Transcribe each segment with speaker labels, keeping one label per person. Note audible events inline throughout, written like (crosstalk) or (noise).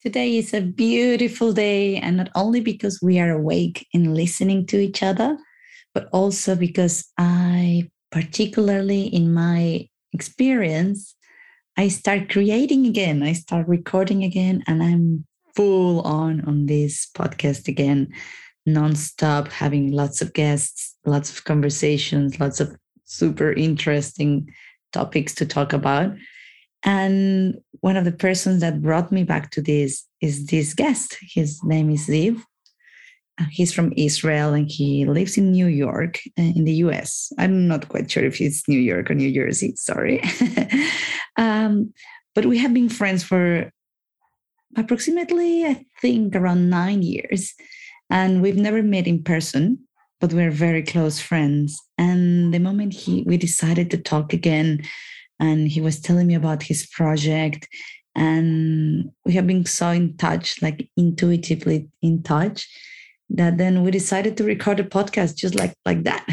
Speaker 1: Today is a beautiful day, and not only because we are awake and listening to each other, but also because I, particularly in my experience, I start creating again. I start recording again, and I'm full on on this podcast again, nonstop, having lots of guests, lots of conversations, lots of super interesting topics to talk about. And one of the persons that brought me back to this is this guest. His name is Ziv. Uh, he's from Israel and he lives in New York uh, in the US. I'm not quite sure if it's New York or New Jersey, sorry. (laughs) um, but we have been friends for approximately, I think, around nine years. And we've never met in person, but we're very close friends. And the moment he we decided to talk again, and he was telling me about his project and we have been so in touch like intuitively in touch that then we decided to record a podcast just like like that.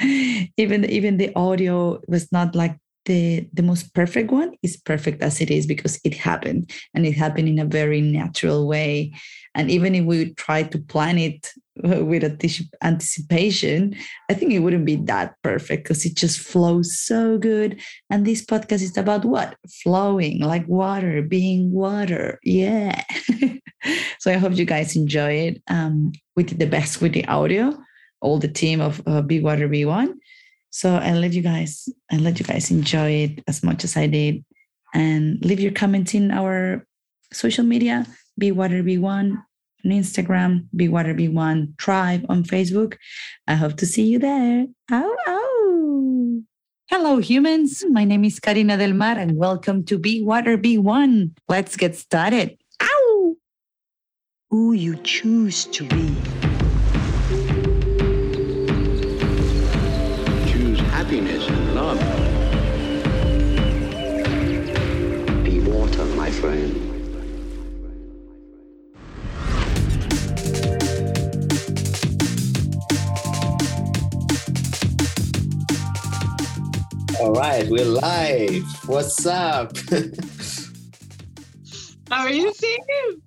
Speaker 1: (laughs) Even even the audio was not like the the most perfect one is perfect as it is because it happened and it happened in a very natural way. And even if we try to plan it uh, with anticipation i think it wouldn't be that perfect because it just flows so good. And this podcast is about what? Flowing like water being water. Yeah. (laughs) So i hope you guys enjoy it um, we did the best with the audio. All the team of uh, be water be one so I let you guys, I let you guys enjoy it as much as I did, and leave your comments in our social media. Be Water Be One on Instagram, Be Water Be One Tribe on Facebook. I hope to see you there. Ow, ow. Hello, humans. My name is Karina Del Mar, and welcome to Be Water Be One. Let's get started. Ow!
Speaker 2: Who you choose to be.
Speaker 3: Friend.
Speaker 4: All right, we're live. What's up? (laughs)
Speaker 5: How are you, Ziv?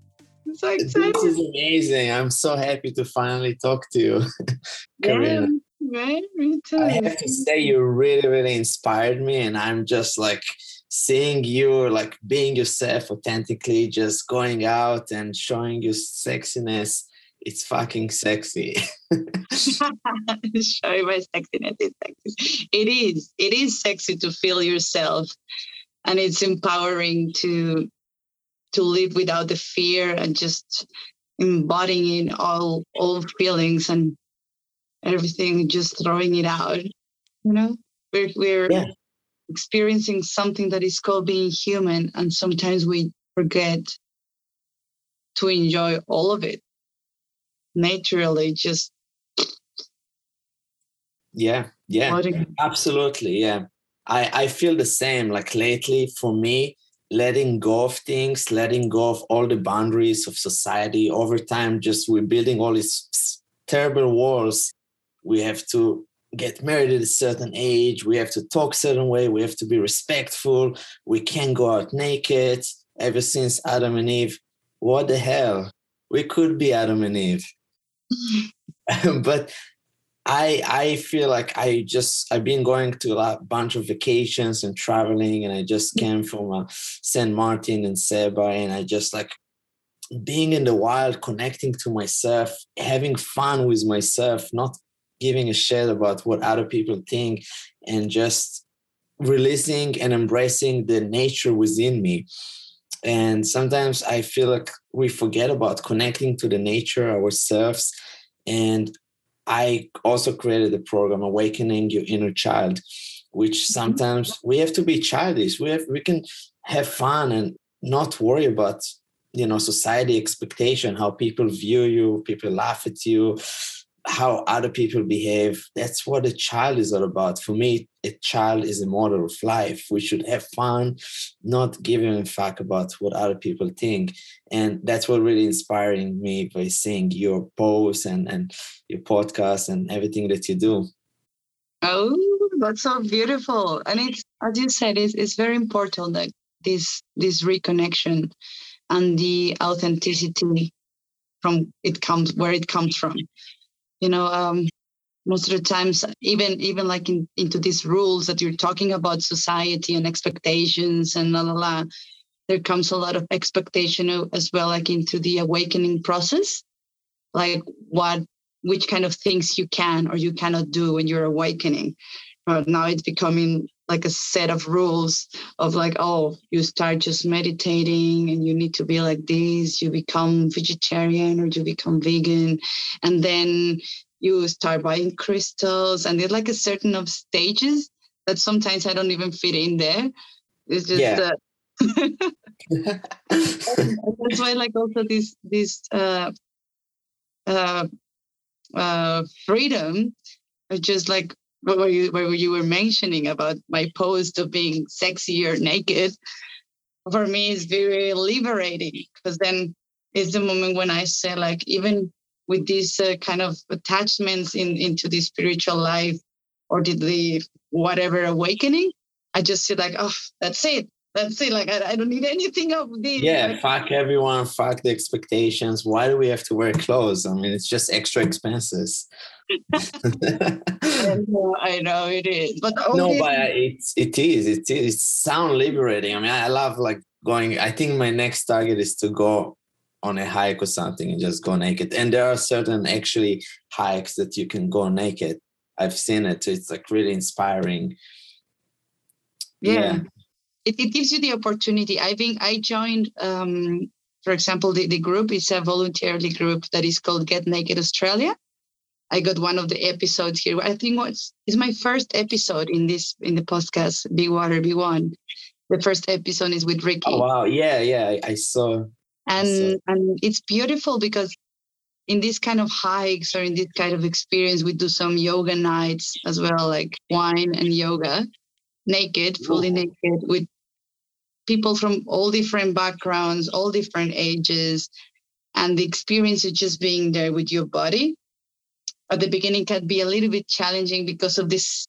Speaker 5: I'm so excited.
Speaker 4: This is amazing. I'm so happy to finally talk to you, (laughs) Karina.
Speaker 5: Yeah. Right, me too.
Speaker 4: I have to say, you really, really inspired me, and I'm just like seeing you like being yourself authentically, just going out and showing your sexiness. It's fucking sexy. (laughs)
Speaker 5: Showing my sexiness is sexy. It is. It is sexy to feel yourself, and it's empowering to to live without the fear and just embodying all all feelings and everything, just throwing it out. You know, we're, we're yeah. Experiencing something that is called being human, and sometimes we forget to enjoy all of it naturally. Just
Speaker 4: yeah, yeah, absolutely, yeah. I I feel the same. Like lately, for me, letting go of things, letting go of all the boundaries of society over time, just we're building all these terrible walls we have to get married at a certain age we have to talk certain way we have to be respectful we can't go out naked. Ever since adam and eve what the hell? We could be adam and eve. (laughs) But i i feel like i just i've been going to a bunch of vacations and traveling and i just came from uh, saint martin and Saba and i just like being in the wild connecting to myself having fun with myself not giving a shit about what other people think and just releasing and embracing the nature within me. And sometimes i feel like we forget about connecting to the nature ourselves. And i also created the program awakening your inner child which mm-hmm. sometimes we have to be childish. We have we can have fun and not worry about you know society expectation how people view you people laugh at you how other people behave. That's what a child is all about. For me, a child is a model of life. We should have fun, not giving a fuck about what other people think. And that's what really inspiring me by seeing your posts and, and your podcast and everything that you do.
Speaker 5: Oh, that's so beautiful. And it's as you said, it's, it's very important that this this reconnection
Speaker 1: and the authenticity from it comes where it comes from you know um, most of the times even even like in, into these rules that you're talking about society and expectations and la la la there comes a lot of expectation as well like into the awakening process. Like what which kind of things you can or you cannot do when you're awakening. Uh, now it's becoming like a set of rules of like oh you start just meditating and you need to be like this you become vegetarian or you become vegan and then you start buying crystals and there's like a certain of stages that sometimes i don't even fit in there it's just yeah. uh, (laughs) that's why like also this this uh uh uh freedom just like where you you were mentioning about my post of being sexy or naked for me is very liberating because then it's the moment when i say like even with these uh, kind of attachments in into the spiritual life or did the whatever awakening i just feel like oh that's it that's it like i, I don't need anything of this
Speaker 4: yeah fuck everyone fuck the expectations why do we have to wear clothes i mean it's just extra expenses (laughs)
Speaker 1: I, (laughs) know, I know it is, but
Speaker 4: no, but uh, it's it is it is sound liberating. I mean, I love like going. I think my next target is to go on a hike or something and just go naked. And there are certain actually hikes that you can go naked. I've seen it. It's like really inspiring.
Speaker 1: Yeah. yeah. It, it gives you the opportunity. I think I joined um, for example, the, the group is a voluntarily group that is called Get Naked Australia. I got one of the episodes here. I think what's is my first episode in this in the podcast, Be Water, Be One. The first episode is with Ricky.
Speaker 4: Oh wow, yeah, yeah, I, I saw.
Speaker 1: And I saw. and it's beautiful because in this kind of hikes or in this kind of experience, we do some yoga nights as well, like wine and yoga, naked, fully Ooh. naked, with people from all different backgrounds, all different ages, and the experience of just being there with your body at the beginning can be a little bit challenging because of this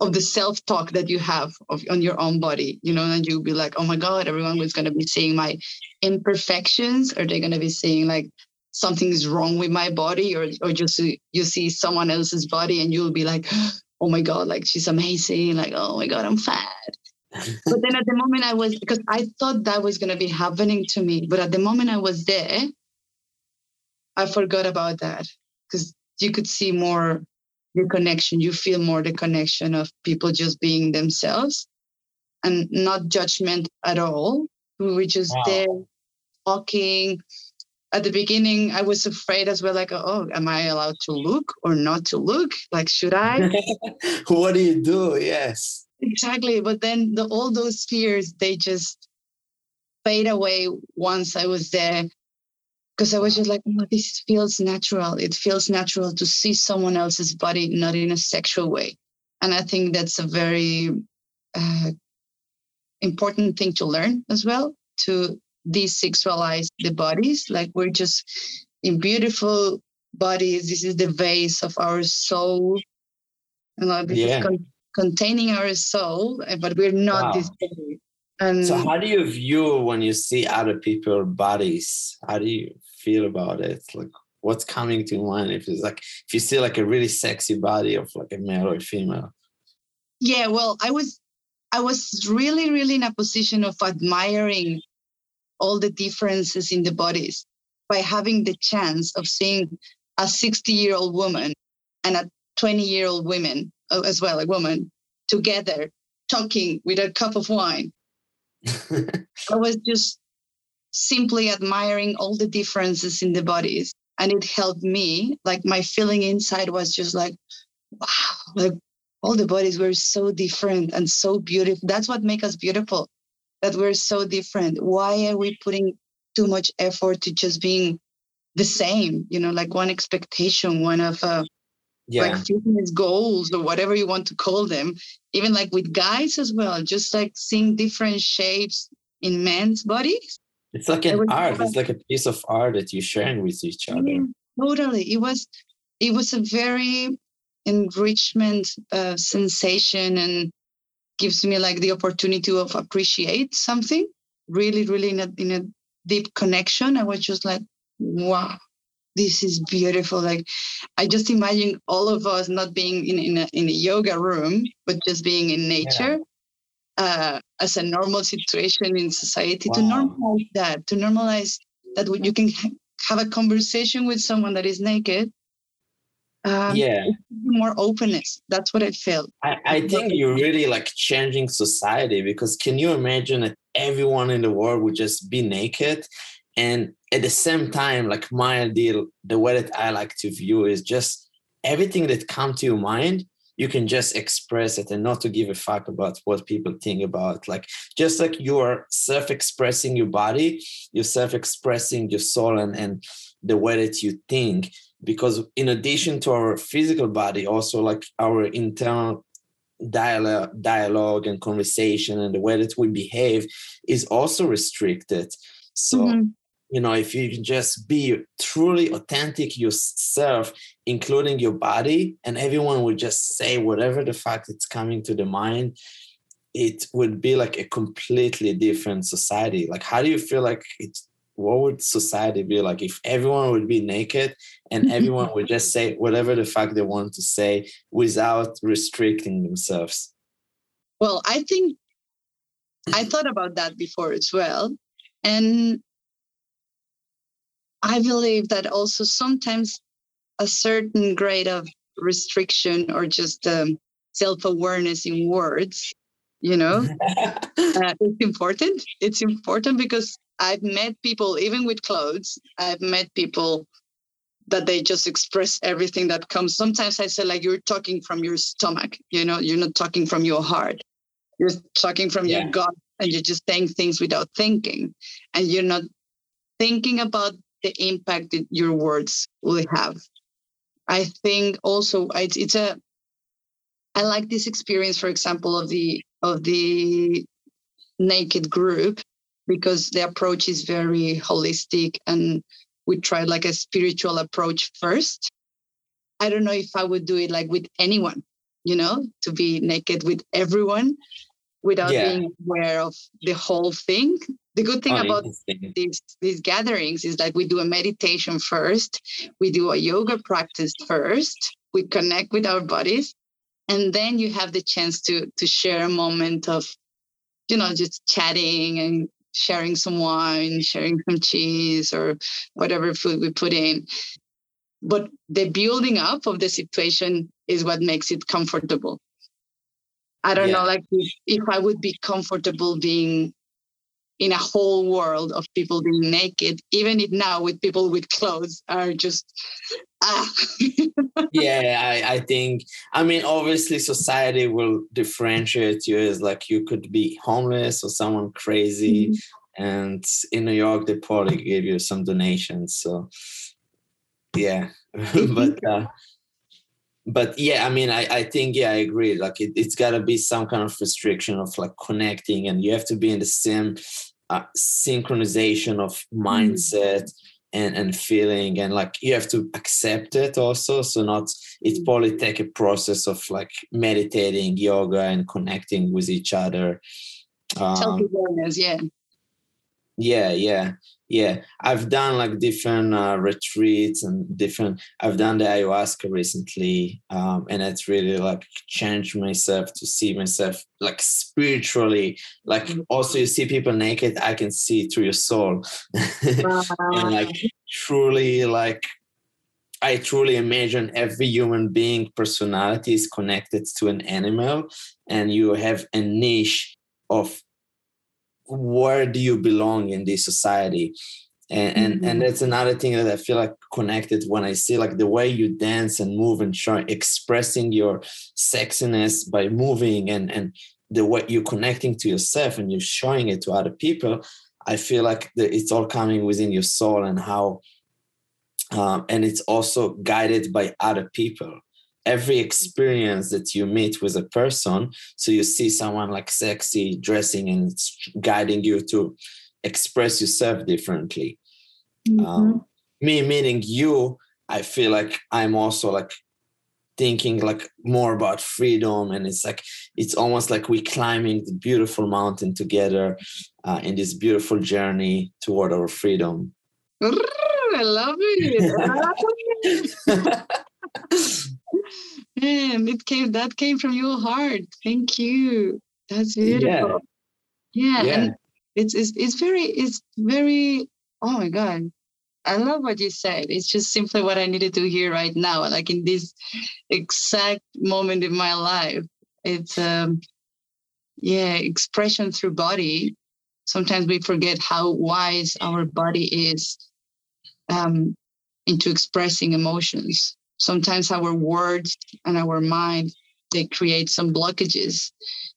Speaker 1: of the self-talk that you have of, on your own body you know and you'll be like oh my god everyone was going to be seeing my imperfections. Or they're going to be seeing like something is wrong with my body or or just you see someone else's body and you'll be like (gasps) oh my god like she's amazing. Like oh my god i'm fat but then at the moment i was because i thought that was going to be happening to me but at the moment i was there i forgot about that because you could see more the connection you feel more the connection of people just being themselves and not judgment at all. We were just wow. there talking. At the beginning i was afraid as well like oh am i allowed to look or not to look? Like should i? (laughs)
Speaker 4: What do you do? Yes
Speaker 1: exactly but then the, all those fears they just fade away once i was there because I was just like, oh, this feels natural. It feels natural to see someone else's body not in a sexual way. And I think that's a very uh, important thing to learn as well to desexualize the bodies. Like we're just in beautiful bodies. This is the vase of our soul. You know, this yeah. is containing our soul, eh, but we're not wow. this body.
Speaker 4: And so how do you view when you see other people's bodies? How do you feel about it? Like what's coming to mind if it's like if you see like a really sexy body of like a male or a female?
Speaker 1: Yeah, well, I was I was really, really in a position of admiring all the differences in the bodies by having the chance of seeing a 60 year old woman and a 20 year old woman as well, a woman together talking with a cup of wine (laughs) I was just simply admiring all the differences in the bodies. And it helped me. Like my feeling inside was just like, wow, like all the bodies were so different and so beautiful. That's what makes us beautiful, that we're so different. Why are we putting too much effort to just being the same? You know, like one expectation, one of uh, yeah. like fitness goals or whatever you want to call them even like with guys as well just like seeing different shapes in men's bodies.
Speaker 4: It's like an art. it's like a piece of art that you're sharing with each other. yeah,
Speaker 1: totally. It was it was a very enrichment uh, sensation and gives me like the opportunity of appreciate something really really in a, in a deep connection. I was just like, wow, this is beautiful. Like I just imagine all of us not being in, in, a, in a yoga room, but just being in nature. Yeah. Uh, as a normal situation in society wow. to normalize that to normalize that you can have a conversation with someone that is naked
Speaker 4: um, yeah
Speaker 1: more openness that's what i felt
Speaker 4: I, I think you're really like changing society because can you imagine that everyone in the world would just be naked and at the same time like my ideal the way that i like to view is just everything that come to your mind you can just express it and not to give a fuck about what people think about. Like just like you are self-expressing your body you're self-expressing your soul and, and the way that you think. Because in addition to our physical body also like our internal dialogue dialogue and conversation and the way that we behave is also restricted. So mm-hmm. You know if you can just be truly authentic yourself including your body and everyone would just say whatever the fact it's coming to the mind it would be like a completely different society like how do you feel like it's what would society be like if everyone would be naked and (laughs) everyone would just say whatever the fuck they want to say without restricting themselves?
Speaker 1: Well, I think I thought about that before as well. And I believe that also sometimes a certain grade of restriction or just um, self awareness in words, you know, (laughs) uh, it's important. It's important because I've met people, even with clothes, I've met people that they just express everything that comes. Sometimes I say, like, you're talking from your stomach, you know, you're not talking from your heart. You're talking from yeah. your gut and you're just saying things without thinking. And you're not thinking about the impact that your words will have. I think also it's, it's a, I like this experience, for example, of the of the naked group because the approach is very holistic and we tried like a spiritual approach first. I don't know if I would do it like with anyone, you know, to be naked with everyone without yeah. being aware of the whole thing. The good thing oh, about these these gatherings is that we do a meditation first, we do a yoga practice first, we connect with our bodies, and then you have the chance to to share a moment of, you know, just chatting and sharing some wine, sharing some cheese or whatever food we put in. But the building up of the situation is what makes it comfortable. I don't yeah. know, like if, if I would be comfortable being in a whole world of people being naked, even if now with people with clothes are just (laughs) ah.
Speaker 4: yeah, I, I think I mean obviously society will differentiate you as like you could be homeless or someone crazy. Mm-hmm. And in New York they probably give you some donations. So yeah. (laughs) but uh but yeah, I mean, I, I think, yeah, I agree. Like it, it's got to be some kind of restriction of like connecting and you have to be in the same uh, synchronization of mm. mindset mm. and, and feeling. And like you have to accept it also. So not, it's mm. probably take a process of like meditating, yoga and connecting with each other.
Speaker 1: Um, Self-awareness, yeah.
Speaker 4: Yeah, yeah yeah i've done like different uh, retreats and different i've done the ayahuasca recently um, and it's really like changed myself to see myself like spiritually. Like mm-hmm. also you see people naked i can see through your soul. (laughs) And like truly like I truly imagine every human being personality is connected to an animal, and you have a niche of where do you belong in this society and and, mm-hmm. and that's another thing that i feel like connected when i see like the way you dance and move and show expressing your sexiness by moving and and the way you're connecting to yourself and you're showing it to other people i feel like the, it's all coming within your soul and how um, and it's also guided by other people every experience that you meet with a person so you see someone like sexy dressing and it's guiding you to express yourself differently mm-hmm. um, me meaning you i feel like i'm also like thinking like more about freedom and it's like it's almost like we're climbing the beautiful mountain together uh, in this beautiful journey toward our freedom.
Speaker 1: I love it. (laughs) (laughs) Man, it came that came from your heart. Thank you. That's beautiful. Yeah, yeah. yeah. and it's, it's it's very it's very oh my god. I love what you said. It's just simply what I needed to hear right now, like in this exact moment in my life. It's um yeah, expression through body. Sometimes we forget how wise our body is um, into expressing emotions. Sometimes our words and our mind they create some blockages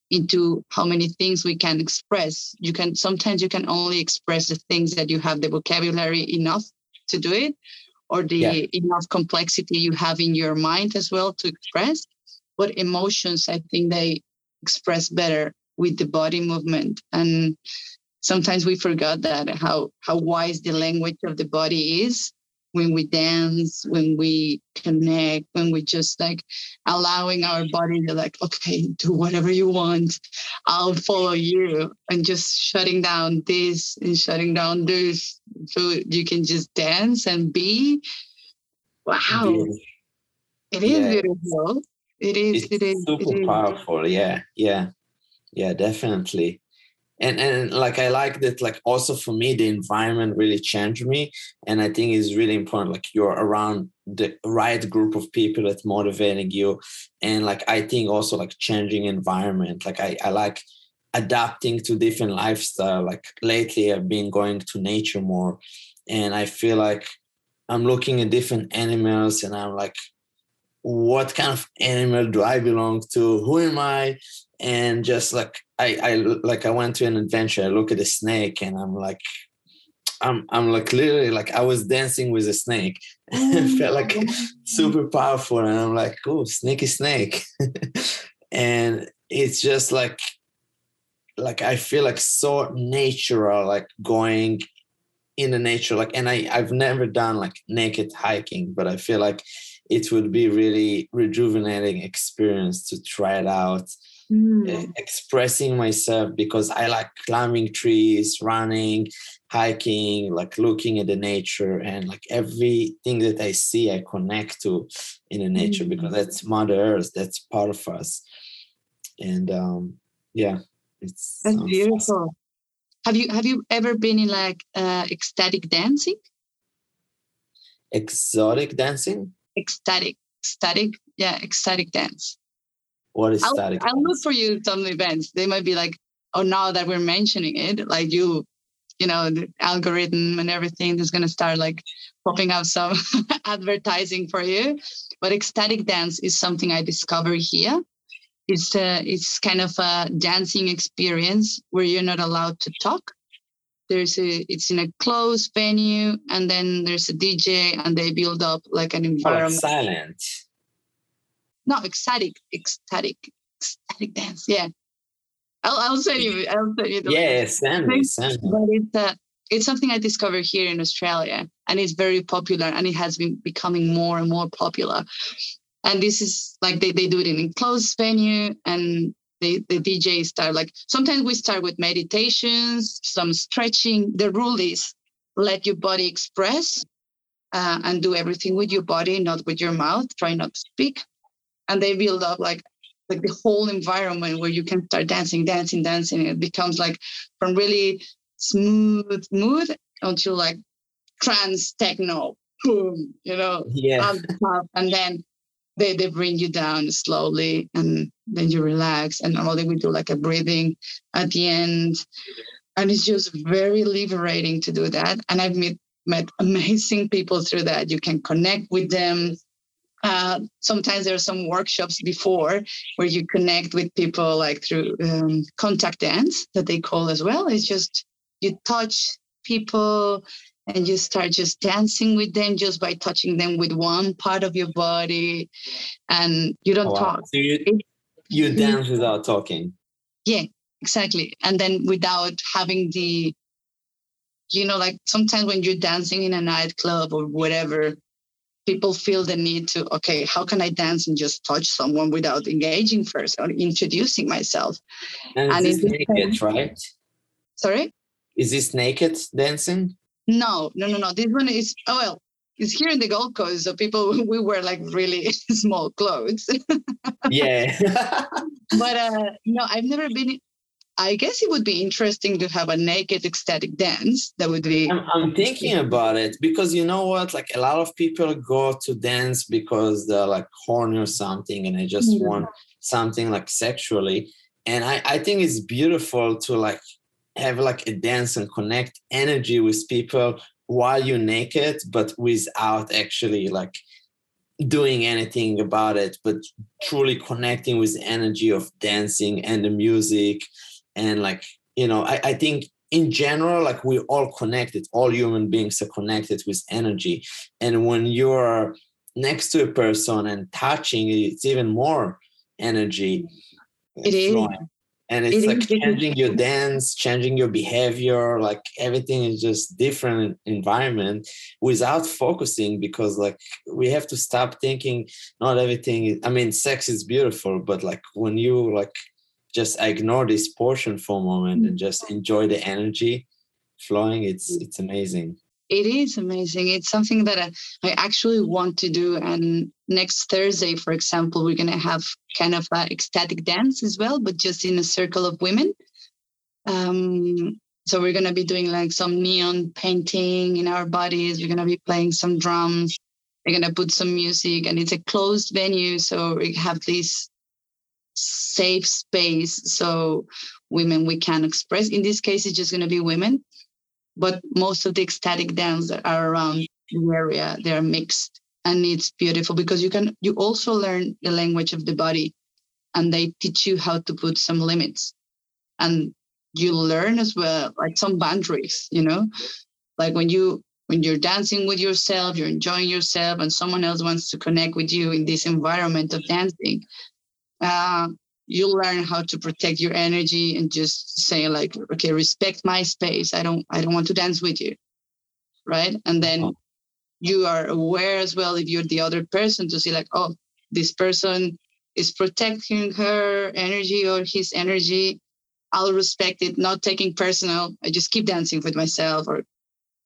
Speaker 1: into how many things we can express. You can sometimes you can only express the things that you have the vocabulary enough to do it, or the yeah. enough complexity you have in your mind as well to express. But emotions, I think they express better with the body movement and sometimes we forgot that how how wise the language of the body is when we dance when we connect when we just like allowing our body to like okay do whatever you want. I'll follow you and just shutting down this and shutting down this so you can just dance and be. Wow. It is yeah. beautiful. It is
Speaker 4: it's
Speaker 1: it is
Speaker 4: super
Speaker 1: it is.
Speaker 4: powerful. Yeah yeah. Yeah definitely and and like i like that like also for me the environment really changed me. And i think it's really important like you're around the right group of people that's motivating you. And like i think also like changing environment like i, I like adapting to different lifestyle. Like lately i've been going to nature more. And i feel like i'm looking at different animals and i'm like what kind of animal do i belong to? Who am i and just like I, I like I went to an adventure. I look at a snake and I'm like, I'm I'm like literally like I was dancing with a snake. (laughs) it mm. felt like (laughs) super powerful, and I'm like, oh, snaky snake, (laughs) and it's just like like I feel like so natural, like going in the nature, like and I I've never done like naked hiking, but I feel like it would be really rejuvenating experience to try it out mm. expressing myself because I like climbing trees, running, hiking, like looking at the nature and like everything that I see, I connect to in the nature mm. because that's Mother Earth, that's part of us. And um, yeah, it's
Speaker 1: that's beautiful. Have you have you ever been in like uh, ecstatic dancing?
Speaker 4: Exotic dancing?
Speaker 1: Ecstatic, ecstatic, yeah, ecstatic dance.
Speaker 4: What is I'll, static?
Speaker 1: I'll look for you some events. They might be like, oh, now that we're mentioning it, like you, you know, the algorithm and everything is going to start like popping up some (laughs) advertising for you. But ecstatic dance is something I discovered here. It's a, it's kind of a dancing experience where you're not allowed to talk. There's a, it's in a closed venue, and then there's a DJ, and they build up like an oh, environment.
Speaker 4: Oh, silent
Speaker 1: no ecstatic ecstatic ecstatic dance yeah i'll, I'll send you i'll send you the
Speaker 4: yeah send me, send me.
Speaker 1: but it's uh, it's something i discovered here in australia and it's very popular and it has been becoming more and more popular and this is like they, they do it in enclosed venue and the, the DJ start like sometimes we start with meditations, some stretching. The rule is let your body express uh, and do everything with your body, not with your mouth. Try not to speak and they build up like like the whole environment where you can start dancing, dancing, dancing. It becomes like from really smooth mood until like trance techno, boom, you know,
Speaker 4: yeah.
Speaker 1: and then they, they bring you down slowly and then you relax. And normally we do like a breathing at the end. And it's just very liberating to do that. And I've met, met amazing people through that. You can connect with them uh, sometimes there are some workshops before where you connect with people like through um, contact dance that they call as well. It's just you touch people and you start just dancing with them just by touching them with one part of your body and you don't oh, wow. talk.
Speaker 4: So you, you dance without talking.
Speaker 1: Yeah, exactly. And then without having the, you know, like sometimes when you're dancing in a nightclub or whatever, people feel the need to okay how can i dance and just touch someone without engaging first or introducing myself
Speaker 4: and, and it's naked right
Speaker 1: Sorry?
Speaker 4: Is this naked dancing?
Speaker 1: No, no, no, no. This one is oh well, it's here in the Gold Coast, so people (laughs) we wear like really (laughs) small clothes. (laughs)
Speaker 4: yeah.
Speaker 1: but uh no, I've never been I guess it would be interesting to have a naked ecstatic dance. That would be.
Speaker 4: I'm, I'm, thinking about it because you know what? Like a lot of people go to dance because they're like horny or something and they just yeah. want something like sexually. And I, I think it's beautiful to like have like a dance and connect energy with people while you're naked, but without actually like doing anything about it, but truly connecting with the energy of dancing and the music. And like, you know, I, I think in general, like we're all connected, all human beings are connected with energy. And when you're next to a person and touching, it's even more energy.
Speaker 1: It is
Speaker 4: and it's it like is, changing your dance changing your behavior like everything is just different environment without focusing because like we have to stop thinking not everything is, i mean sex is beautiful but like when you like just ignore this portion for a moment and mm. just enjoy the energy flowing it's it's amazing
Speaker 1: it is amazing. It's something that I, I actually want to do. And next Thursday, for example, we're going to have kind of an ecstatic dance as well, but just in a circle of women. Um, so we're going to be doing like some neon painting in our bodies. We're going to be playing some drums. We're going to put some music, and it's a closed venue. So we have this safe space so women we can express. In this case, it's just going to be women but most of the ecstatic dance that are around the area they are mixed and it's beautiful because you can you also learn the language of the body and they teach you how to put some limits and you learn as well like some boundaries you know like when you when you're dancing with yourself you're enjoying yourself and someone else wants to connect with you in this environment of dancing uh, you'll learn how to protect your energy and just say like okay respect my space. I don't i don't want to dance with you right? And then uh-huh. you are aware as well if you're the other person to see like oh this person is protecting her energy or his energy. I'll respect it not taking personal. I just keep dancing with myself or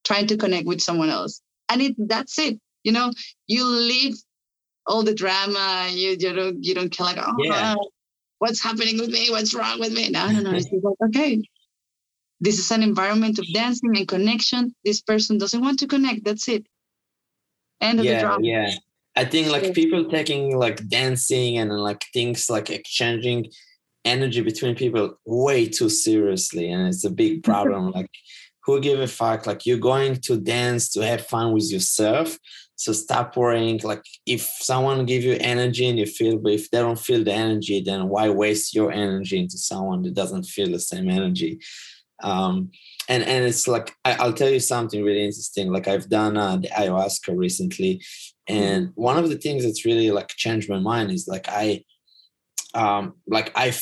Speaker 1: trying to connect with someone else. And it that's it you know? You leave all the drama you, you don't you don't care like oh yeah what's happening with me? What's wrong with me? No, no, no. (laughs) It's like, okay, this is an environment of dancing and connection. This person doesn't want to connect. That's it. End of
Speaker 4: yeah,
Speaker 1: the drama.
Speaker 4: Yeah. I think like people taking like dancing and like things like exchanging energy between people way too seriously. And it's a big (laughs) problem. like who give a fuck? Like you're going to dance to have fun with yourself so stop worrying. Like if someone give you energy and you feel, but if they don't feel the energy, then why waste your energy into someone that doesn't feel the same energy? Um, and and it's like I, will tell you something really interesting. Like I've done uh, the ayahuasca recently, and one of the things that's really like changed my mind is like I um, like I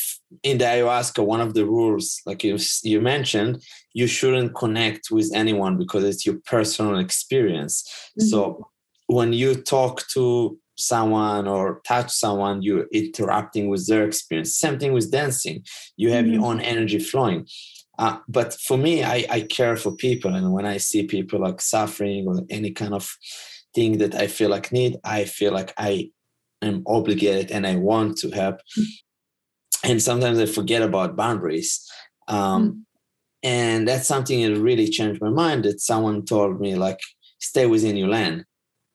Speaker 4: in the ayahuasca, one of the rules, like you you mentioned, you shouldn't connect with anyone because it's your personal experience. Mm-hmm. So when you talk to someone or touch someone, you're interacting with their experience. Same thing with dancing. You have mm-hmm. your own energy flowing. Uh, but for me, I, I care for people. And when I see people like suffering or any kind of thing that I feel like need, I feel like I am obligated and I want to help. Mm-hmm. And sometimes I forget about boundaries. Um, mm-hmm. And that's something that really changed my mind that someone told me like, stay within your lane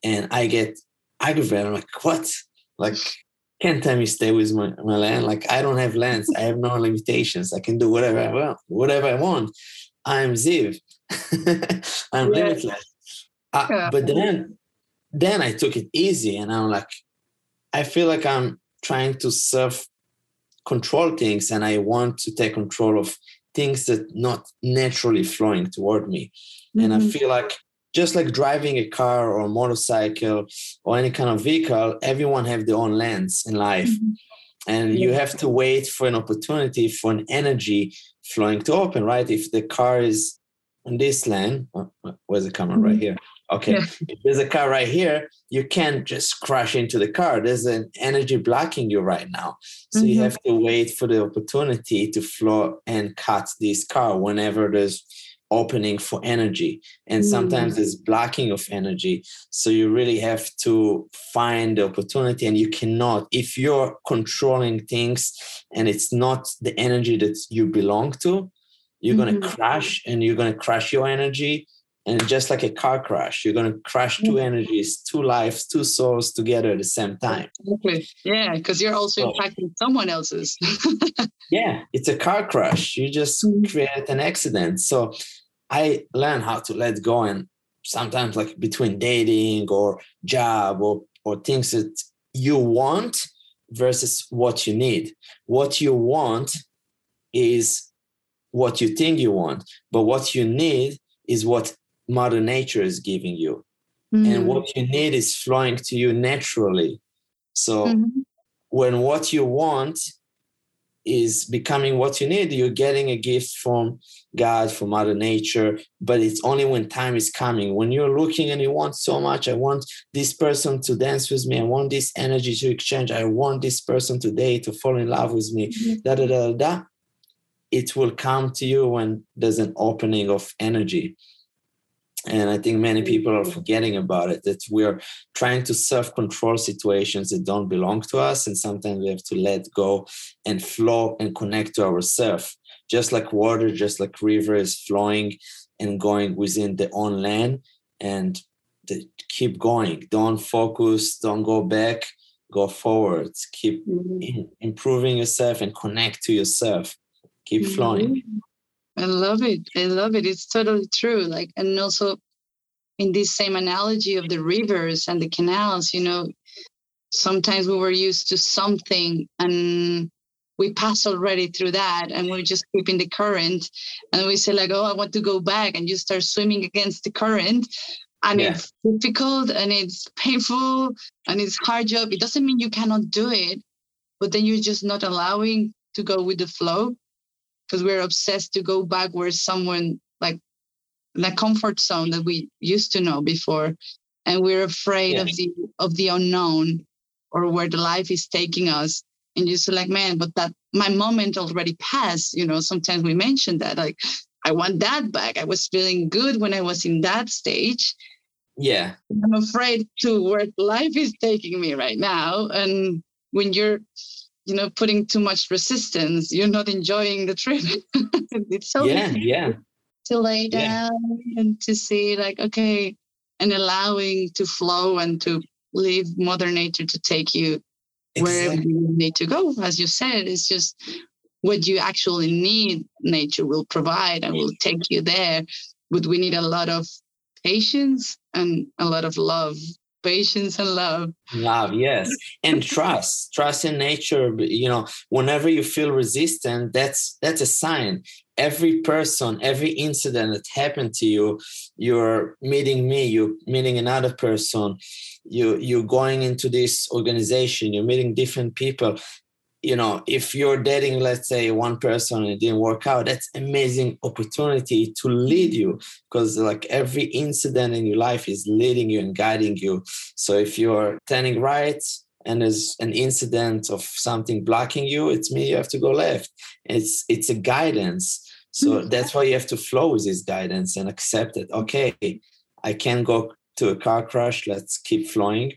Speaker 4: and I get aggravated. I'm like, what? Like, can't tell me stay with my, my land. Like, I don't have lands. I have no limitations. I can do whatever I want, whatever I want. I'm Ziv. (laughs) I'm yeah. limitless. Uh, yeah. But then, then I took it easy, and I'm like, I feel like I'm trying to self control things, and I want to take control of things that not naturally flowing toward me. Mm-hmm. And I mm-hmm. feel like just like driving a car or a motorcycle or any kind of vehicle everyone have their own lens in life mm-hmm. and you have to wait for an opportunity for an energy flowing to open right if the car is on this lane oh, where's the camera mm-hmm. right here Okay, yeah. if there's a car right here, you can't just crash into the car. There's an energy blocking you right now. So mm-hmm. you have to wait for the opportunity to flow and cut this car whenever there's opening for energy. And sometimes mm-hmm. there's blocking of energy. So you really have to find the opportunity and you cannot, if you're controlling things and it's not the energy that you belong to, you're mm-hmm. going to crash and you're going to crash your energy and just like a car crash you're going to crash two energies two lives two souls together at the same time
Speaker 1: exactly. yeah because you're also so, impacting someone else's (laughs)
Speaker 4: yeah it's a car crash you just mm-hmm. create an accident so i learned how to let go and sometimes like between dating or job or or things that you want versus what you need what you want is what you think you want but what you need is what mother nature is giving you mm-hmm. and what you need is flowing to you naturally so mm-hmm. when what you want is becoming what you need. You're getting a gift from god from mother nature but it's only when time is coming. When you're looking and you want so much i want this person to dance with me. I want this energy to exchange. I want this person today to fall in love with me. Mm-hmm. da da da da it will come to you when there's an opening of energy and i think many people are forgetting about it that we're trying to self-control situations that don't belong to us and sometimes we have to let go and flow and connect to ourselves just like water just like river is flowing and going within their own land and keep going. Don't focus don't go back go forward. Keep mm-hmm. improving yourself and connect to yourself. Keep mm-hmm. flowing
Speaker 1: I love it. I love it. It's totally true. Like, and also in this same analogy of the rivers and the canals, you know, sometimes we were used to something and we pass already through that and we're just keeping the current and we say like oh i want to go back and you start swimming against the current and yeah. it's difficult and it's painful and it's hard job it doesn't mean you cannot do it but then you're just not allowing to go with the flow because we're obsessed to go back where someone like the comfort zone that we used to know before and we're afraid yeah. of the of the unknown or where the life is taking us and you're so like man but that my moment already passed you know sometimes we mention that like i want that back. I was feeling good when i was in that stage.
Speaker 4: Yeah.
Speaker 1: I'm afraid to where life is taking me right now and when you're you know putting too much resistance you're not enjoying the trip. (laughs)
Speaker 4: It's so yeah easy yeah.
Speaker 1: to lay down yeah. and to see like okay and allowing to flow and to leave mother nature to take you exactly. wherever you need to go. As you said it's just what you actually need nature will provide and will take you there. But we need a lot of patience and a lot of love patience and love.
Speaker 4: Love yes. And trust (laughs) trust in nature you know whenever you feel resistant that's that's a sign. Every person every incident that happened to you you're meeting me you're meeting another person you you're going into this organization you're meeting different people you know if you're dating let's say one person and it didn't work out that's amazing opportunity to lead you because like every incident in your life is leading you and guiding you. So if you're turning right and there's an incident of something blocking you it's me you have to go left. It's it's a guidance. So mm-hmm. that's why you have to flow with this guidance and accept it okay i can go to a car crash let's keep flowing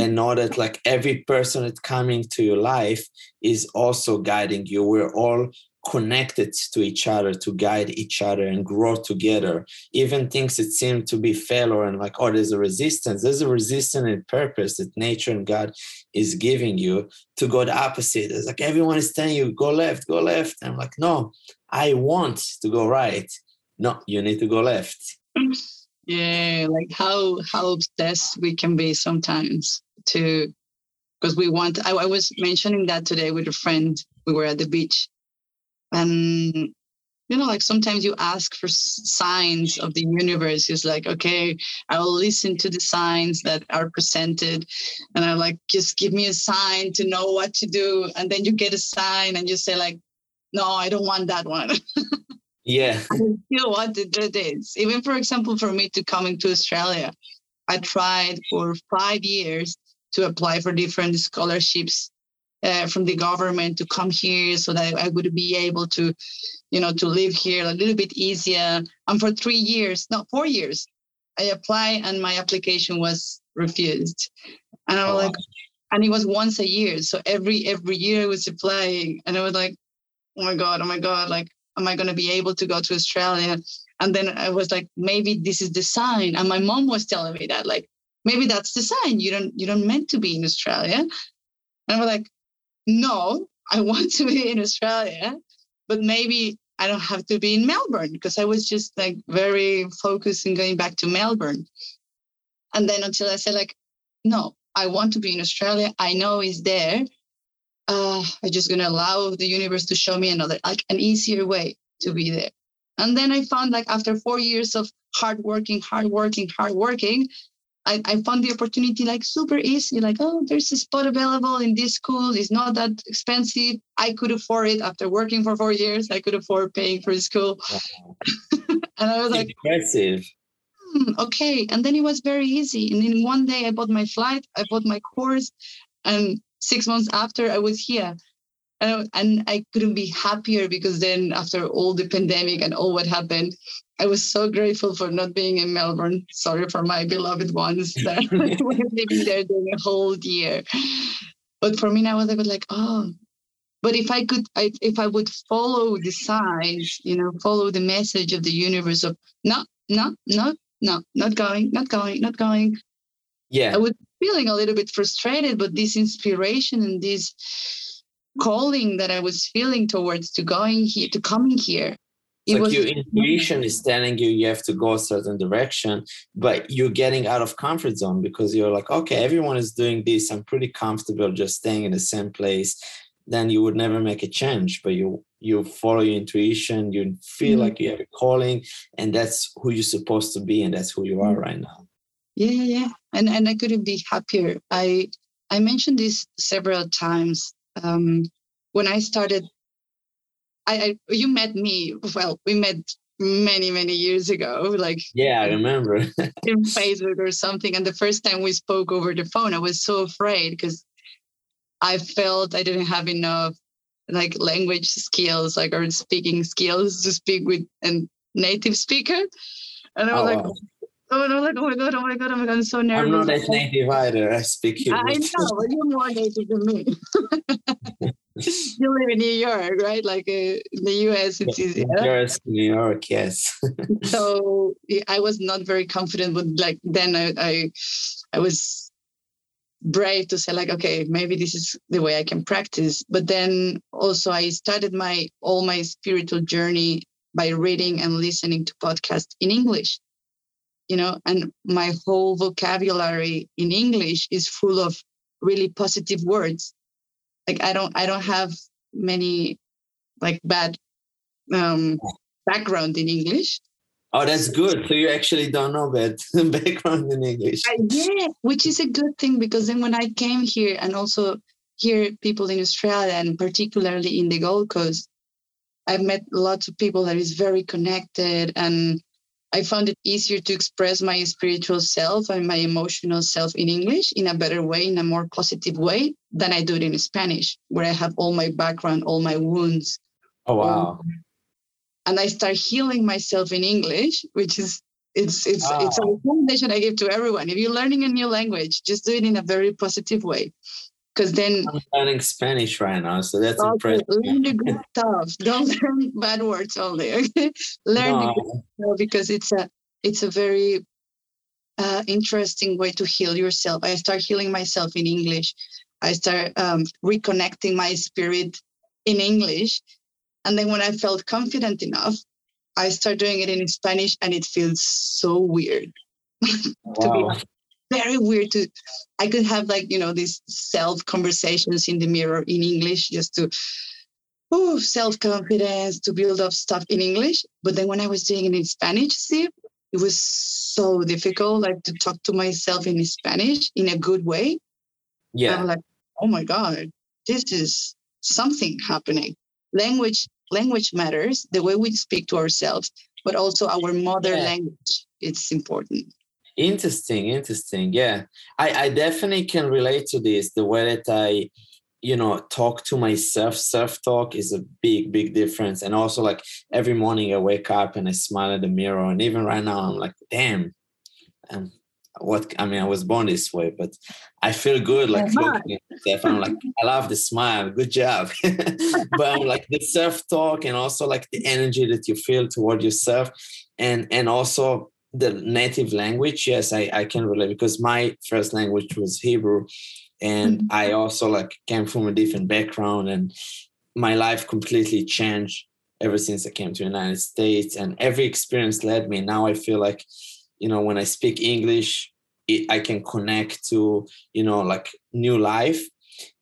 Speaker 4: and know that like every person that's coming to your life is also guiding you. We're all connected to each other to guide each other and grow together. Even things that seem to be failure and like oh there's a resistance. There's a resistance and purpose that nature and god is giving you to go the opposite. It's like everyone is telling you go left go left. I'm like no i want to go right. No you need to go left
Speaker 1: yeah like how how obsessed we can be sometimes to because we want I, I was mentioning that today with a friend we were at the beach. And you know like sometimes you ask for signs of the universe. It's like okay i will listen to the signs that are presented. And i like just give me a sign to know what to do. And then you get a sign and you say like no i don't want that one (laughs)
Speaker 4: Yeah. (laughs)
Speaker 1: I still want to do this. Even for example, for me to coming to Australia, I tried for five years to apply for different scholarships uh, from the government to come here so that I would be able to, you know, to live here a little bit easier. And for three years, not four years, I applied and my application was refused. And I was oh, like, and it was once a year. So every every year I was applying, and I was like, oh my god, oh my god, like, am I gonna be able to go to Australia? And then I was like, maybe this is the sign. And my mom was telling me that, like, maybe that's the sign. You don't you don't meant to be in Australia. And I was like, no, I (laughs) want to be in Australia, but maybe I don't have to be in Melbourne because I was just like very focused in going back to Melbourne. And then until I said, like, no, I want to be in Australia. I know it's there. Uh, I'm just gonna allow the universe to show me another, like an easier way to be there. And then I found like after four years of hard working, hard working, hard working, I, I found the opportunity like super easy. Like, oh, there's a spot available in this school. It's not that expensive. I could afford it after working for four years. I could afford paying for school. Wow. (laughs) and I was like,
Speaker 4: impressive.
Speaker 1: Hmm, okay. And then it was very easy. And then one day I bought my flight, I bought my course, and six months after I was here. And, and I couldn't be happier because then after all the pandemic and all what happened, I was so grateful for not being in Melbourne. Sorry for my beloved ones (laughs) that (laughs) were living there during a whole year. But for me, now, I was like, oh, but if I could, I, if I would follow the signs, you know, follow the message of the universe of no, no, no, no, not going, not going, not going.
Speaker 4: Yeah.
Speaker 1: I was feeling a little bit frustrated, but this inspiration and this calling that I was feeling towards to going here, to coming here,
Speaker 4: it's like your intuition is telling you you have to go a certain direction, but you're getting out of comfort zone because you're like, okay, everyone is doing this. I'm pretty comfortable just staying in the same place. Then you would never make a change, but you you follow your intuition. You feel mm-hmm. like you have a calling, and that's who you're supposed to be, and that's who you are mm-hmm. right now.
Speaker 1: Yeah, yeah, yeah. And and I couldn't be happier. I I mentioned this several times. Um, when I started I, I you met me. Well, we met many many years ago like
Speaker 4: yeah i remember (laughs)
Speaker 1: in facebook or something and the first time we spoke over the phone i was so afraid because i felt i didn't have enough like language skills like or speaking skills to speak with a native speaker and i was oh, like wow. Oh, and I'm like, oh my god, oh my god, oh my god, I'm so nervous.
Speaker 4: I'm not that native either. I speak
Speaker 1: English. I know, but you're more native than me. (laughs) you live in New York, right? Like uh, in the US, it's
Speaker 4: easy. Yes, New York, yes. (laughs)
Speaker 1: so I was not very confident, but like then I, I, I was brave to say like, okay, maybe this is the way I can practice. But then also I started my all my spiritual journey by reading and listening to podcasts in English you know, and my whole vocabulary in English is full of really positive words. Like I don't I don't have many like bad um background in English.
Speaker 4: Oh, that's good. So you actually don't know bad (laughs) background in English.
Speaker 1: Yeah, which is a good thing because then when I came here and also here people in Australia and particularly in the Gold Coast, I've met lots of people that is very connected and I found it easier to express my spiritual self and my emotional self in English in a better way, in a more positive way than I do it in Spanish, where I have all my background, all my wounds.
Speaker 4: Oh wow. Um,
Speaker 1: and I start healing myself in English, which is it's it's wow. it's a recommendation I give to everyone. If you're learning a new language, just do it in a very positive way because then
Speaker 4: I'm learning Spanish right now, so that's okay, impressive.
Speaker 1: Learn the good stuff. (laughs) Don't learn bad words only. Okay, learn no. the good stuff because it's a it's a very uh, interesting way to heal yourself. I start healing myself in English. I start um, reconnecting my spirit in English, and then when I felt confident enough, I start doing it in Spanish, and it feels so weird. (laughs) to wow. be very weird to i could have like you know these self conversations in the mirror in english just to oh self-confidence to build up stuff in english but then when i was doing it in spanish see it was so difficult like to talk to myself in spanish in a good way
Speaker 4: yeah
Speaker 1: i'm like oh my god this is something happening language language matters, the way we speak to ourselves, but also our mother yeah. language. It's important.
Speaker 4: Interesting, interesting. Yeah, I, I definitely can relate to this. The way that I, you know, talk to myself, self talk is a big, big difference. And also, like every morning I wake up and I smile at the mirror. And even right now, I'm like, damn, um, what I mean, I was born this way, but I feel good like looking at myself. I'm like, (laughs) I love the smile, good job. (laughs) but I'm like the self-talk and also like the energy that you feel toward yourself and and also the native language. Yes, I, I can relate because my first language was Hebrew. And mm-hmm. I also like came from a different background and my life completely changed ever since I came to the United States. And every experience led me. Now I feel like you know when i speak english it, i can connect to you know like new life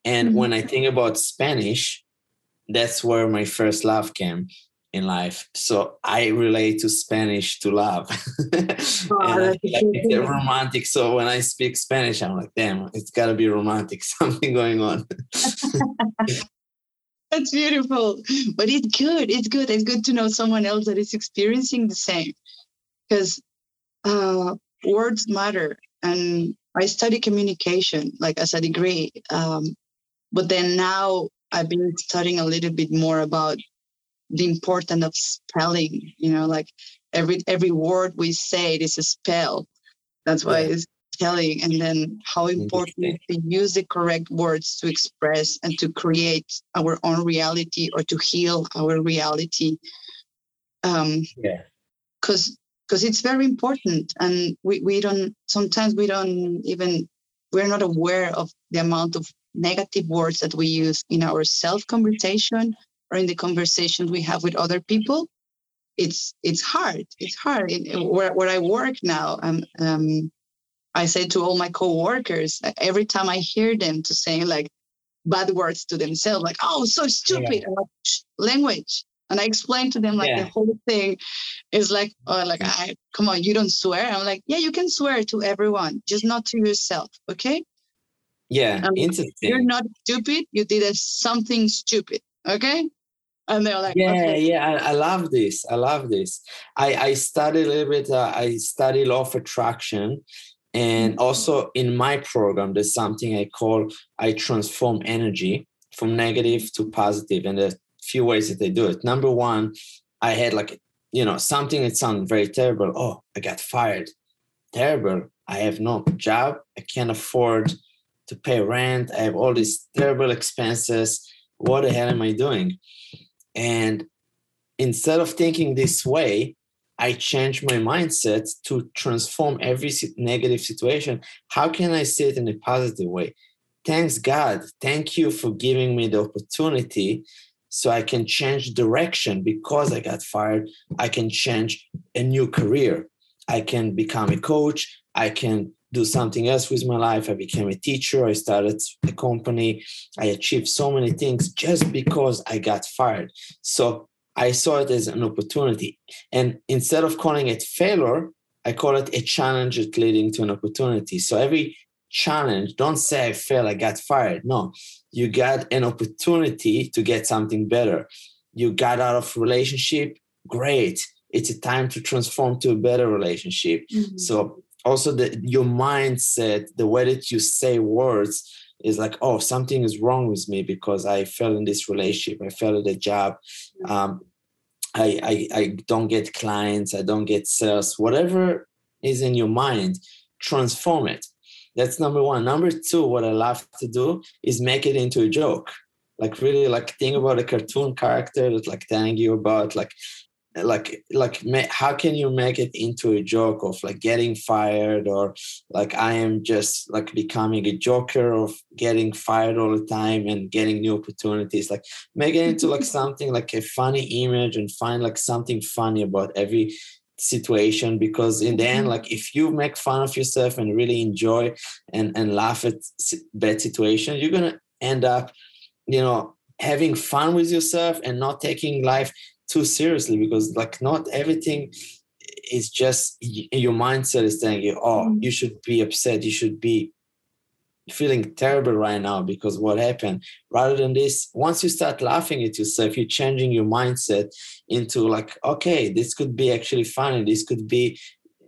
Speaker 4: and mm-hmm. when i think about spanish that's where my first love came in life so i relate to spanish to love (laughs) like, romantic so when i speak spanish i'm like damn it's got to be romantic (laughs) something going on (laughs)
Speaker 1: that's beautiful but it's good it's good it's good to know someone else that is experiencing the same because uh, words matter. And I study communication, like as a degree. Um, but then now I've been studying a little bit more about the importance of spelling. You know, like every every word we say, it is a spell. That's why it's spelling. And then how important to use the correct words to express and to create our own reality or to heal our reality. Um, yeah. Because because it's very important and we, we don't sometimes we don't even we're not aware of the amount of negative words that we use in our self conversation or in the conversations we have with other people it's it's hard it's hard where, where i work now um, um, i say to all my co-workers every time i hear them to say like bad words to themselves like oh so stupid yeah. like, language and I explain to them like yeah. the whole thing is like, oh, like I come on, you don't swear. I'm like, yeah, you can swear to everyone, just not to yourself, okay?
Speaker 4: Yeah, um, interesting.
Speaker 1: You're not stupid. You did something stupid, okay? And they're like,
Speaker 4: yeah,
Speaker 1: okay.
Speaker 4: yeah, I, I, love this. I love this. I I study a little bit. Uh, I study law of attraction, and mm-hmm. also in my program, there's something I call I transform energy from negative to positive, and there's a few ways that they do it. Number one, I had like, you know, something that sounded very terrible. Oh, I got fired. Terrible. I have no job. I can't afford to pay rent. I have all these terrible expenses. What the hell am I doing? And instead of thinking this way, I changed my mindset to transform every negative situation. How can I see it in a positive way? Thanks God. Thank you for giving me the opportunity so I can change direction because I got fired. I can change a new career. I can become a coach. I can do something else with my life. I became a teacher. I started a company. I achieved so many things just because I got fired. So I saw it as an opportunity. And instead of calling it failure, I call it a challenge leading to an opportunity. So every challenge, don't say I failed, I got fired. No, you got an opportunity to get something better. You got out of relationship, great. It's a time to transform to a better relationship. Mm-hmm. So also the your mindset, the way that you say words is like, oh, something is wrong with me because I fell in this relationship, I fell at a job. Um, I, I, I don't get clients, I don't get sales, whatever is in your mind, transform it. That's number one. Number two, what I love to do is make it into a joke. Like really, like think about a cartoon character that's like telling you about like like like how can you make it into a joke of like getting fired or like i am just like becoming a joker of getting fired all the time and getting new opportunities like make it into like (laughs) something like a funny image and find like something funny about every situation because in the end mm-hmm. like if you make fun of yourself and really enjoy and and laugh at bad situations you're gonna end up you know having fun with yourself and not taking life too seriously because like not everything is just your mindset is telling you oh mm-hmm. you should be upset. You should be feeling terrible right now because what happened. Rather than this once you start laughing at yourself you're changing your mindset into like okay this could be actually funny. This could be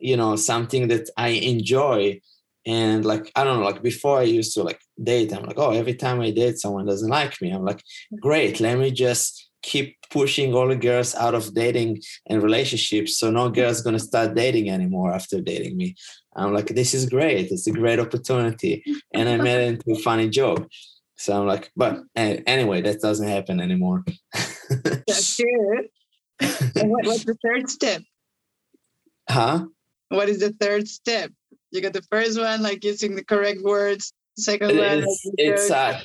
Speaker 4: you know something that i enjoy. And like i don't know like before i used to like date i'm like oh every time i date someone doesn't like me. I'm like great. Let me just keep pushing all the girls out of dating and relationships so no girl's going to start dating anymore after dating me I'm like, this is great. It's a great opportunity. And I made it into a funny joke. So I'm like, but anyway, that doesn't happen anymore.
Speaker 1: That's (laughs) good. And what, what's the third step?
Speaker 4: Huh?
Speaker 1: What is the third step? You got the first one, like using the correct words. Second
Speaker 4: it,
Speaker 1: one,
Speaker 4: it's, it's uh,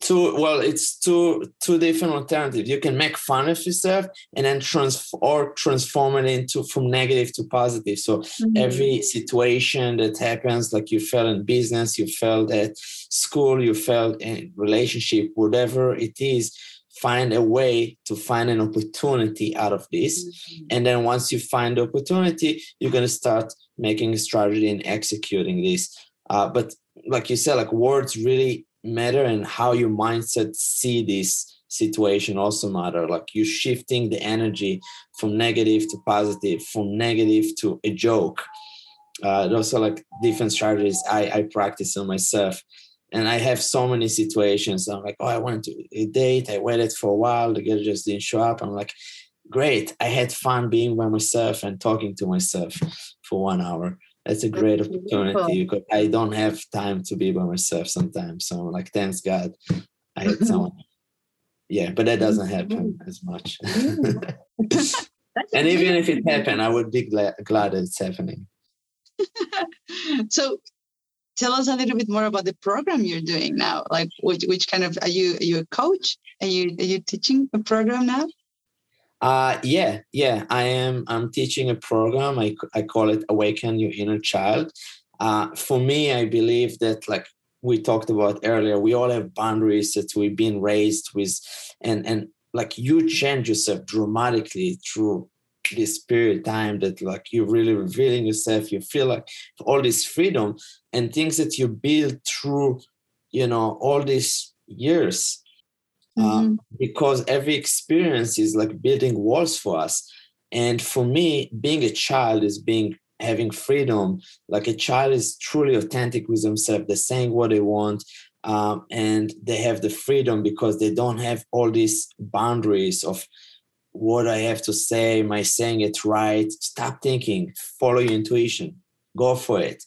Speaker 4: two well it's two two different alternatives you can make fun of yourself and then trans or transform it into from negative to positive so mm-hmm. every situation that happens like you fell in business you felt at school you felt in relationship whatever it is find a way to find an opportunity out of this mm-hmm. and then once you find the opportunity you're going to start making a strategy and executing this uh, but like you said like words really matter and how your mindset see this situation also matter like you shifting the energy from negative to positive from negative to a joke uh, those are like different strategies I, I practice on myself and I have so many situations. I'm like, oh, I went to a date. I waited for a while. The girl just didn't show up. I'm like, great. I had fun being by myself and talking to myself for one hour it's a great That's opportunity because I don't have time to be by myself sometimes. So like, thanks God, I had mm-hmm. someone. Yeah, but that doesn't happen as much. (laughs) and even if it happened, I would be glad, glad that it's happening. (laughs)
Speaker 1: so tell us a little bit more about the program you're doing now. Like which, which kind of are you are you a coach? Are you are you teaching a program now?
Speaker 4: Uh, yeah, yeah. I am. I'm teaching a program. I I call it Awaken Your Inner Child. Uh, for me, I believe that like we talked about earlier, we all have boundaries that we've been raised with, and and like you change yourself dramatically through this period of time that like you're really revealing yourself you feel like all this freedom and things that you build through you know all these years mm-hmm. uh, because every experience is like building walls for us. And for me, being a child is being having freedom. Like a child is truly authentic with themselves. They're saying what they want. Um, and they have the freedom because they don't have all these boundaries of what I have to say. Am I saying it right? Stop thinking, follow your intuition, go for it.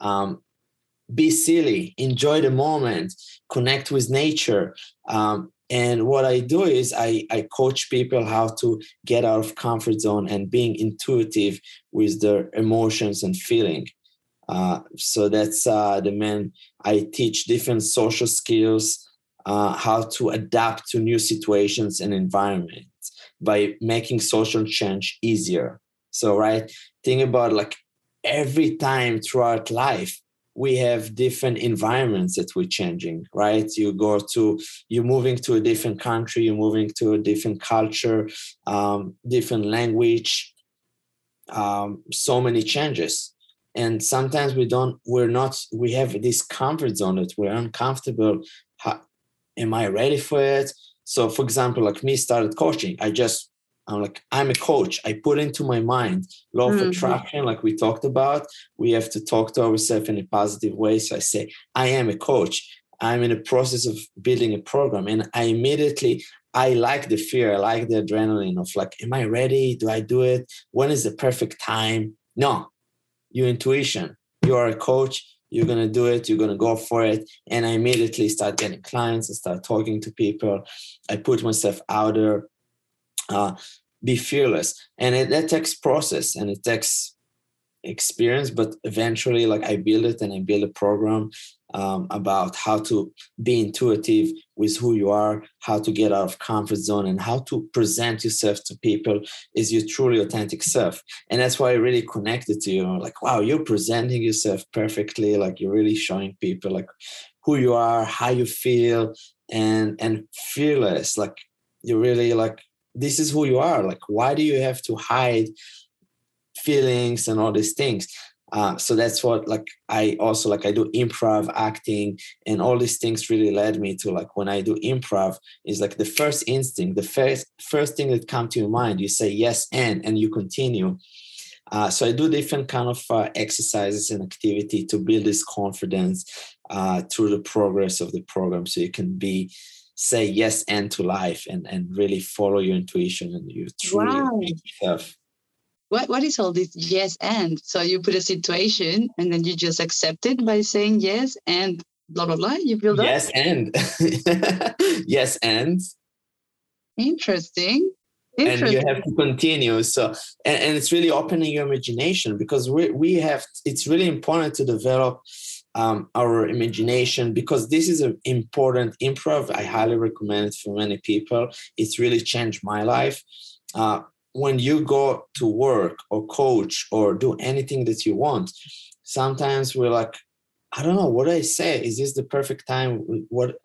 Speaker 4: Um, be silly, enjoy the moment, connect with nature. Um, and what I do is I, I coach people how to get out of comfort zone and being intuitive with their emotions and feeling. Uh, so that's uh, the main. I teach different social skills, uh, how to adapt to new situations and environments by making social change easier. So, right, think about like every time throughout life, we have different environments that we're changing right? You go to you're moving to a different country you're moving to a different culture um, different language um, so many changes. And sometimes we don't we're not we have this comfort zone that we're uncomfortable. How, am i ready for it? So for example like me started coaching. I just I'm like, I'm a coach. I put into my mind law of mm-hmm. attraction, like we talked about. We have to talk to ourselves in a positive way. So I say, I am a coach. I'm in the process of building a program. And I immediately, I like the fear. I like the adrenaline of like, am I ready? Do I do it? When is the perfect time? No, your intuition. You are a coach. You're going to do it. You're going to go for it. And I immediately start getting clients. I start talking to people. I put myself out there uh, be fearless. And it, that takes process and it takes experience but eventually like i build it and i build a program um, about how to be intuitive with who you are how to get out of comfort zone and how to present yourself to people is your truly authentic self. And that's why i really connected to you. Like wow you're presenting yourself perfectly like you're really showing people like who you are how you feel and and fearless like you're really like this is who you are. Like why do you have to hide feelings and all these things? Uh, so that's what like i also like i do improv acting and all these things really led me to like when i do improv is like the first instinct the first first thing that come to your mind you say yes and and you continue. Uh, so i do different kind of uh, exercises and activity to build this confidence uh, through the progress of the program so you can be say yes and to life and and really follow your intuition and you truly wow. yourself.
Speaker 1: What what is all this yes and? So you put a situation and then you just accept it by saying yes and blah blah blah you build
Speaker 4: yes and. (laughs) Yes and.
Speaker 1: Interesting.
Speaker 4: And you have to continue. So and, and it's really opening your imagination because we, we have it's really important to develop um, our imagination because this is an important improv. I highly recommend it for many people. It's really changed my life. Uh, when you go to work or coach or do anything that you want sometimes we're like i don't know what do i say? Is this the perfect time? What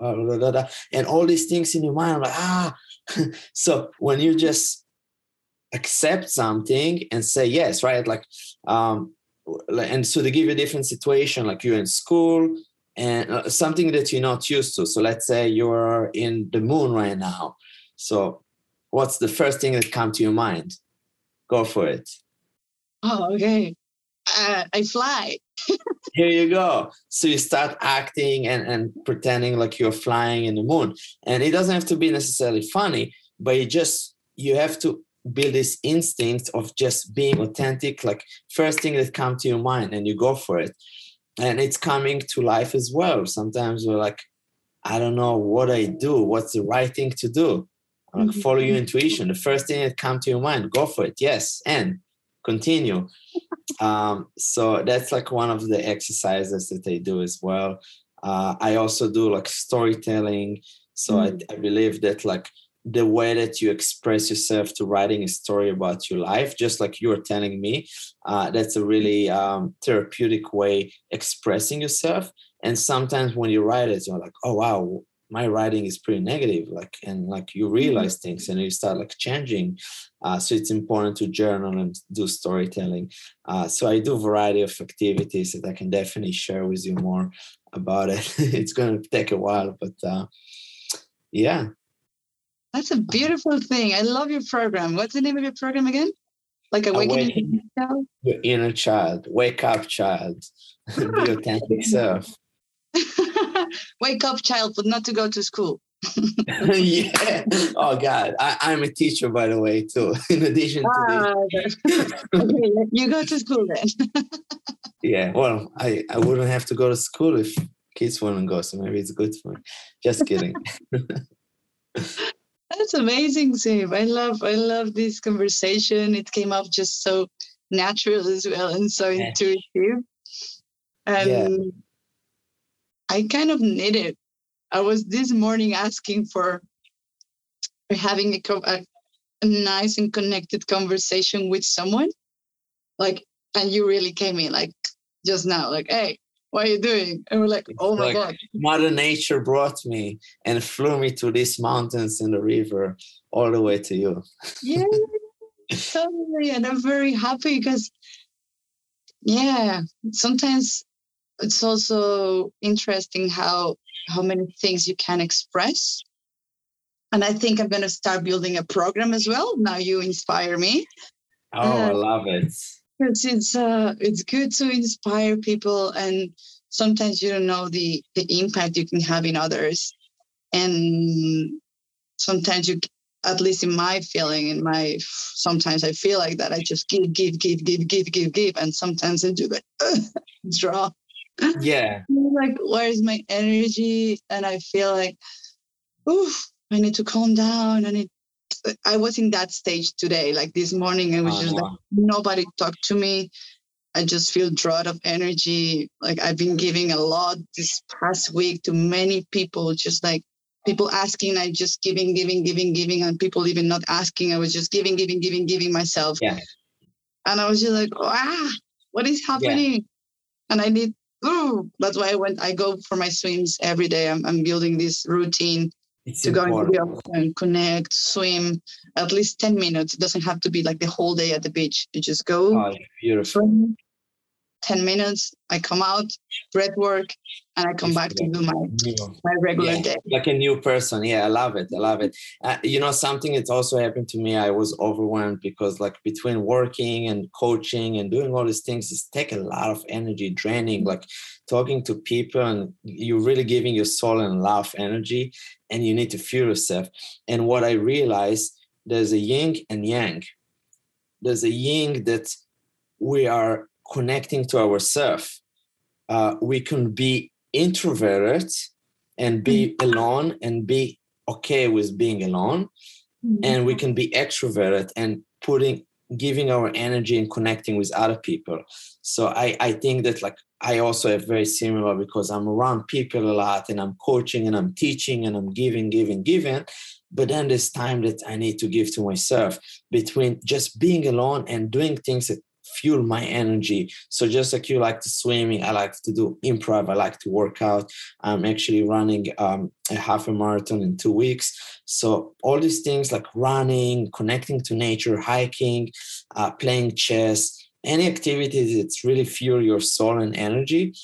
Speaker 4: uh, and all these things in your mind like ah. (laughs) So when you just accept something and say yes right? Like um and so they give you a different situation like you're in school and uh, something that you're not used to so let's say you're in the moon right now so what's the first thing that come to your mind? Go for it.
Speaker 1: Oh, okay. Uh, I fly. (laughs)
Speaker 4: Here you go. So you start acting and, and pretending like you're flying in the moon. And it doesn't have to be necessarily funny, but you just you have to build this instinct of just being authentic, like first thing that come to your mind and you go for it. And it's coming to life as well. Sometimes we're like, I don't know what I do, what's the right thing to do like mm-hmm. follow your intuition. The first thing that comes to your mind, go for it. Yes, and continue. (laughs) Um, so that's like one of the exercises that I do as well. Uh, I also do like storytelling. So mm-hmm. I, I believe that like the way that you express yourself to writing a story about your life, just like you're telling me, uh, that's a really um, therapeutic way expressing yourself. And sometimes when you write it, you're like, oh wow, my writing is pretty negative like and like you realize mm-hmm. things and you start like changing uh, so it's important to journal and do storytelling uh, so i do a variety of activities that i can definitely share with you more about it (laughs) it's going to take a while but uh, yeah
Speaker 1: that's a beautiful thing i love your program what's the name of your program again like awakening
Speaker 4: your inner child wake up child (laughs) be authentic self (laughs)
Speaker 1: wake up, child, but not to go to school. (laughs)
Speaker 4: yeah. Oh God, I, am a teacher, by the way, too. In addition to ah,
Speaker 1: okay, you go to school then.
Speaker 4: yeah. Well, I I wouldn't have to go to school if kids wouldn't go, so maybe it's good for me. Just kidding.
Speaker 1: That's amazing, Sam. I love I love this conversation. It came up just so natural as well and so yeah. intuitive. And yeah I kind of need it. I was this morning asking for, for having a, a, a nice and connected conversation with someone, like, and you really came in like just now, like, hey, what are you doing? And we're like, oh my like God.
Speaker 4: Mother Nature brought me and flew me to these mountains and the river all the way to you.
Speaker 1: yeah, totally. And I'm very happy because, yeah, sometimes it's also interesting how how many things you can express and i think i'm going to start building a program as well now you inspire me
Speaker 4: oh uh, i love it
Speaker 1: it's it's uh it's good to inspire people and sometimes you don't know the the impact you can have in others. And sometimes you at least in my feeling in my sometimes i feel like that i just give give give give give give give and sometimes i do like (laughs) draw.
Speaker 4: Yeah. (laughs)
Speaker 1: Like where's my energy? And i feel like oof i need to calm down and it i was in that stage today like this morning it was oh, just wow. like nobody talked to me i just feel drought of energy like i've been giving a lot this past week to many people just like people asking i just giving giving giving giving and people even not asking i was just giving giving giving giving myself
Speaker 4: yeah.
Speaker 1: and i was just like ah what is happening yeah. and i need oh, that's why I went. I go for my swims every day. I'm, I'm building this routine it's to important. go into the ocean, connect, swim at least 10 minutes. It doesn't have to be like the whole day at the beach. You just go.
Speaker 4: Oh, beautiful. Swim,
Speaker 1: 10 minutes, I come out, breath work, and I come back to do my, my regular
Speaker 4: yeah,
Speaker 1: day.
Speaker 4: Like a new person. Yeah, I love it. I love it. Uh, you know, something that's also happened to me, I was overwhelmed because like between working and coaching and doing all these things, it's take a lot of energy draining, like talking to people and you're really giving your soul and love energy and you need to feel yourself. And what I realized, there's a yin and yang. There's a yin that we are connecting to ourselves. Uh, we can be introverted and be mm-hmm. alone and be okay with being alone. Mm-hmm. And we can be extroverted and putting giving our energy and connecting with other people. So I, I think that like I also have very similar because I'm around people a lot and I'm coaching and I'm teaching and I'm giving, giving, giving. But then there's time that I need to give to myself between just being alone and doing things that fuel my energy. So just like you like to swimming, I like to do improv. I like to work out. I'm actually running um, a half a marathon in two weeks. So all these things like running, connecting to nature, hiking, uh, playing chess, any activities that's really fuel your soul and energy.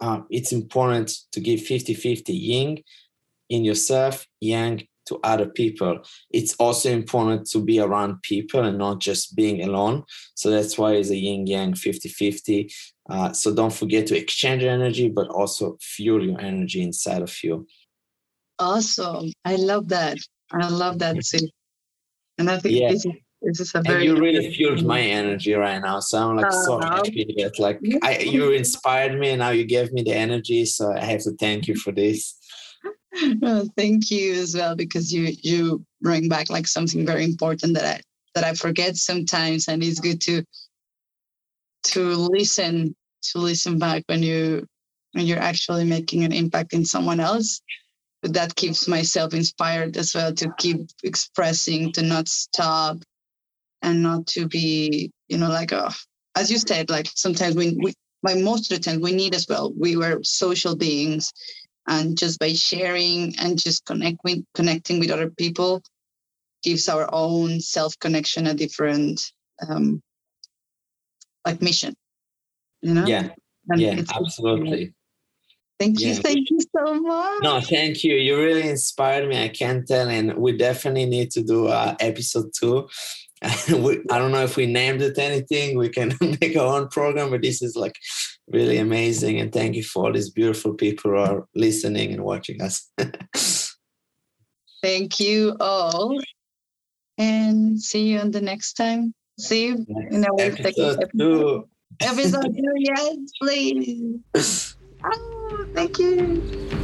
Speaker 4: Um, it's important to give 50-50 yin in yourself, yang to other people. It's also important to be around people and not just being alone. So that's why it's a yin yang 50 50. Uh, so don't forget to exchange energy, but also fuel your energy inside of you.
Speaker 1: Awesome. I love that. I love that too. And I think yeah. this, is, this is a very.
Speaker 4: And you really fueled my energy right now. So I'm like uh, so happy that like I, you inspired me and now you gave me the energy. So I have to thank you for this.
Speaker 1: Well, thank you as well because you you bring back like something very important that I that I forget sometimes, and it's good to to listen to listen back when you when you're actually making an impact in someone else. But that keeps myself inspired as well to keep expressing, to not stop, and not to be, you know, like oh, as you said, like sometimes we, we by most of the time we need as well. We were social beings and just by sharing and just connecting connecting with other people gives our own self connection a different um like mission you know?
Speaker 4: Yeah. And yeah absolutely.
Speaker 1: Thank you yeah. thank you so much.
Speaker 4: no thank you. You really inspired me i can't tell and we definitely need to do uh, episode two. (laughs) We, I don't know if we named it anything. We can (laughs) make our own program, but this is like really amazing. And thank you for all these beautiful people who are listening and watching us. (laughs)
Speaker 1: thank you all. And see you on the next time. See you in our
Speaker 4: episode second two.
Speaker 1: Episode two, yes, please. Oh, (laughs) thank you.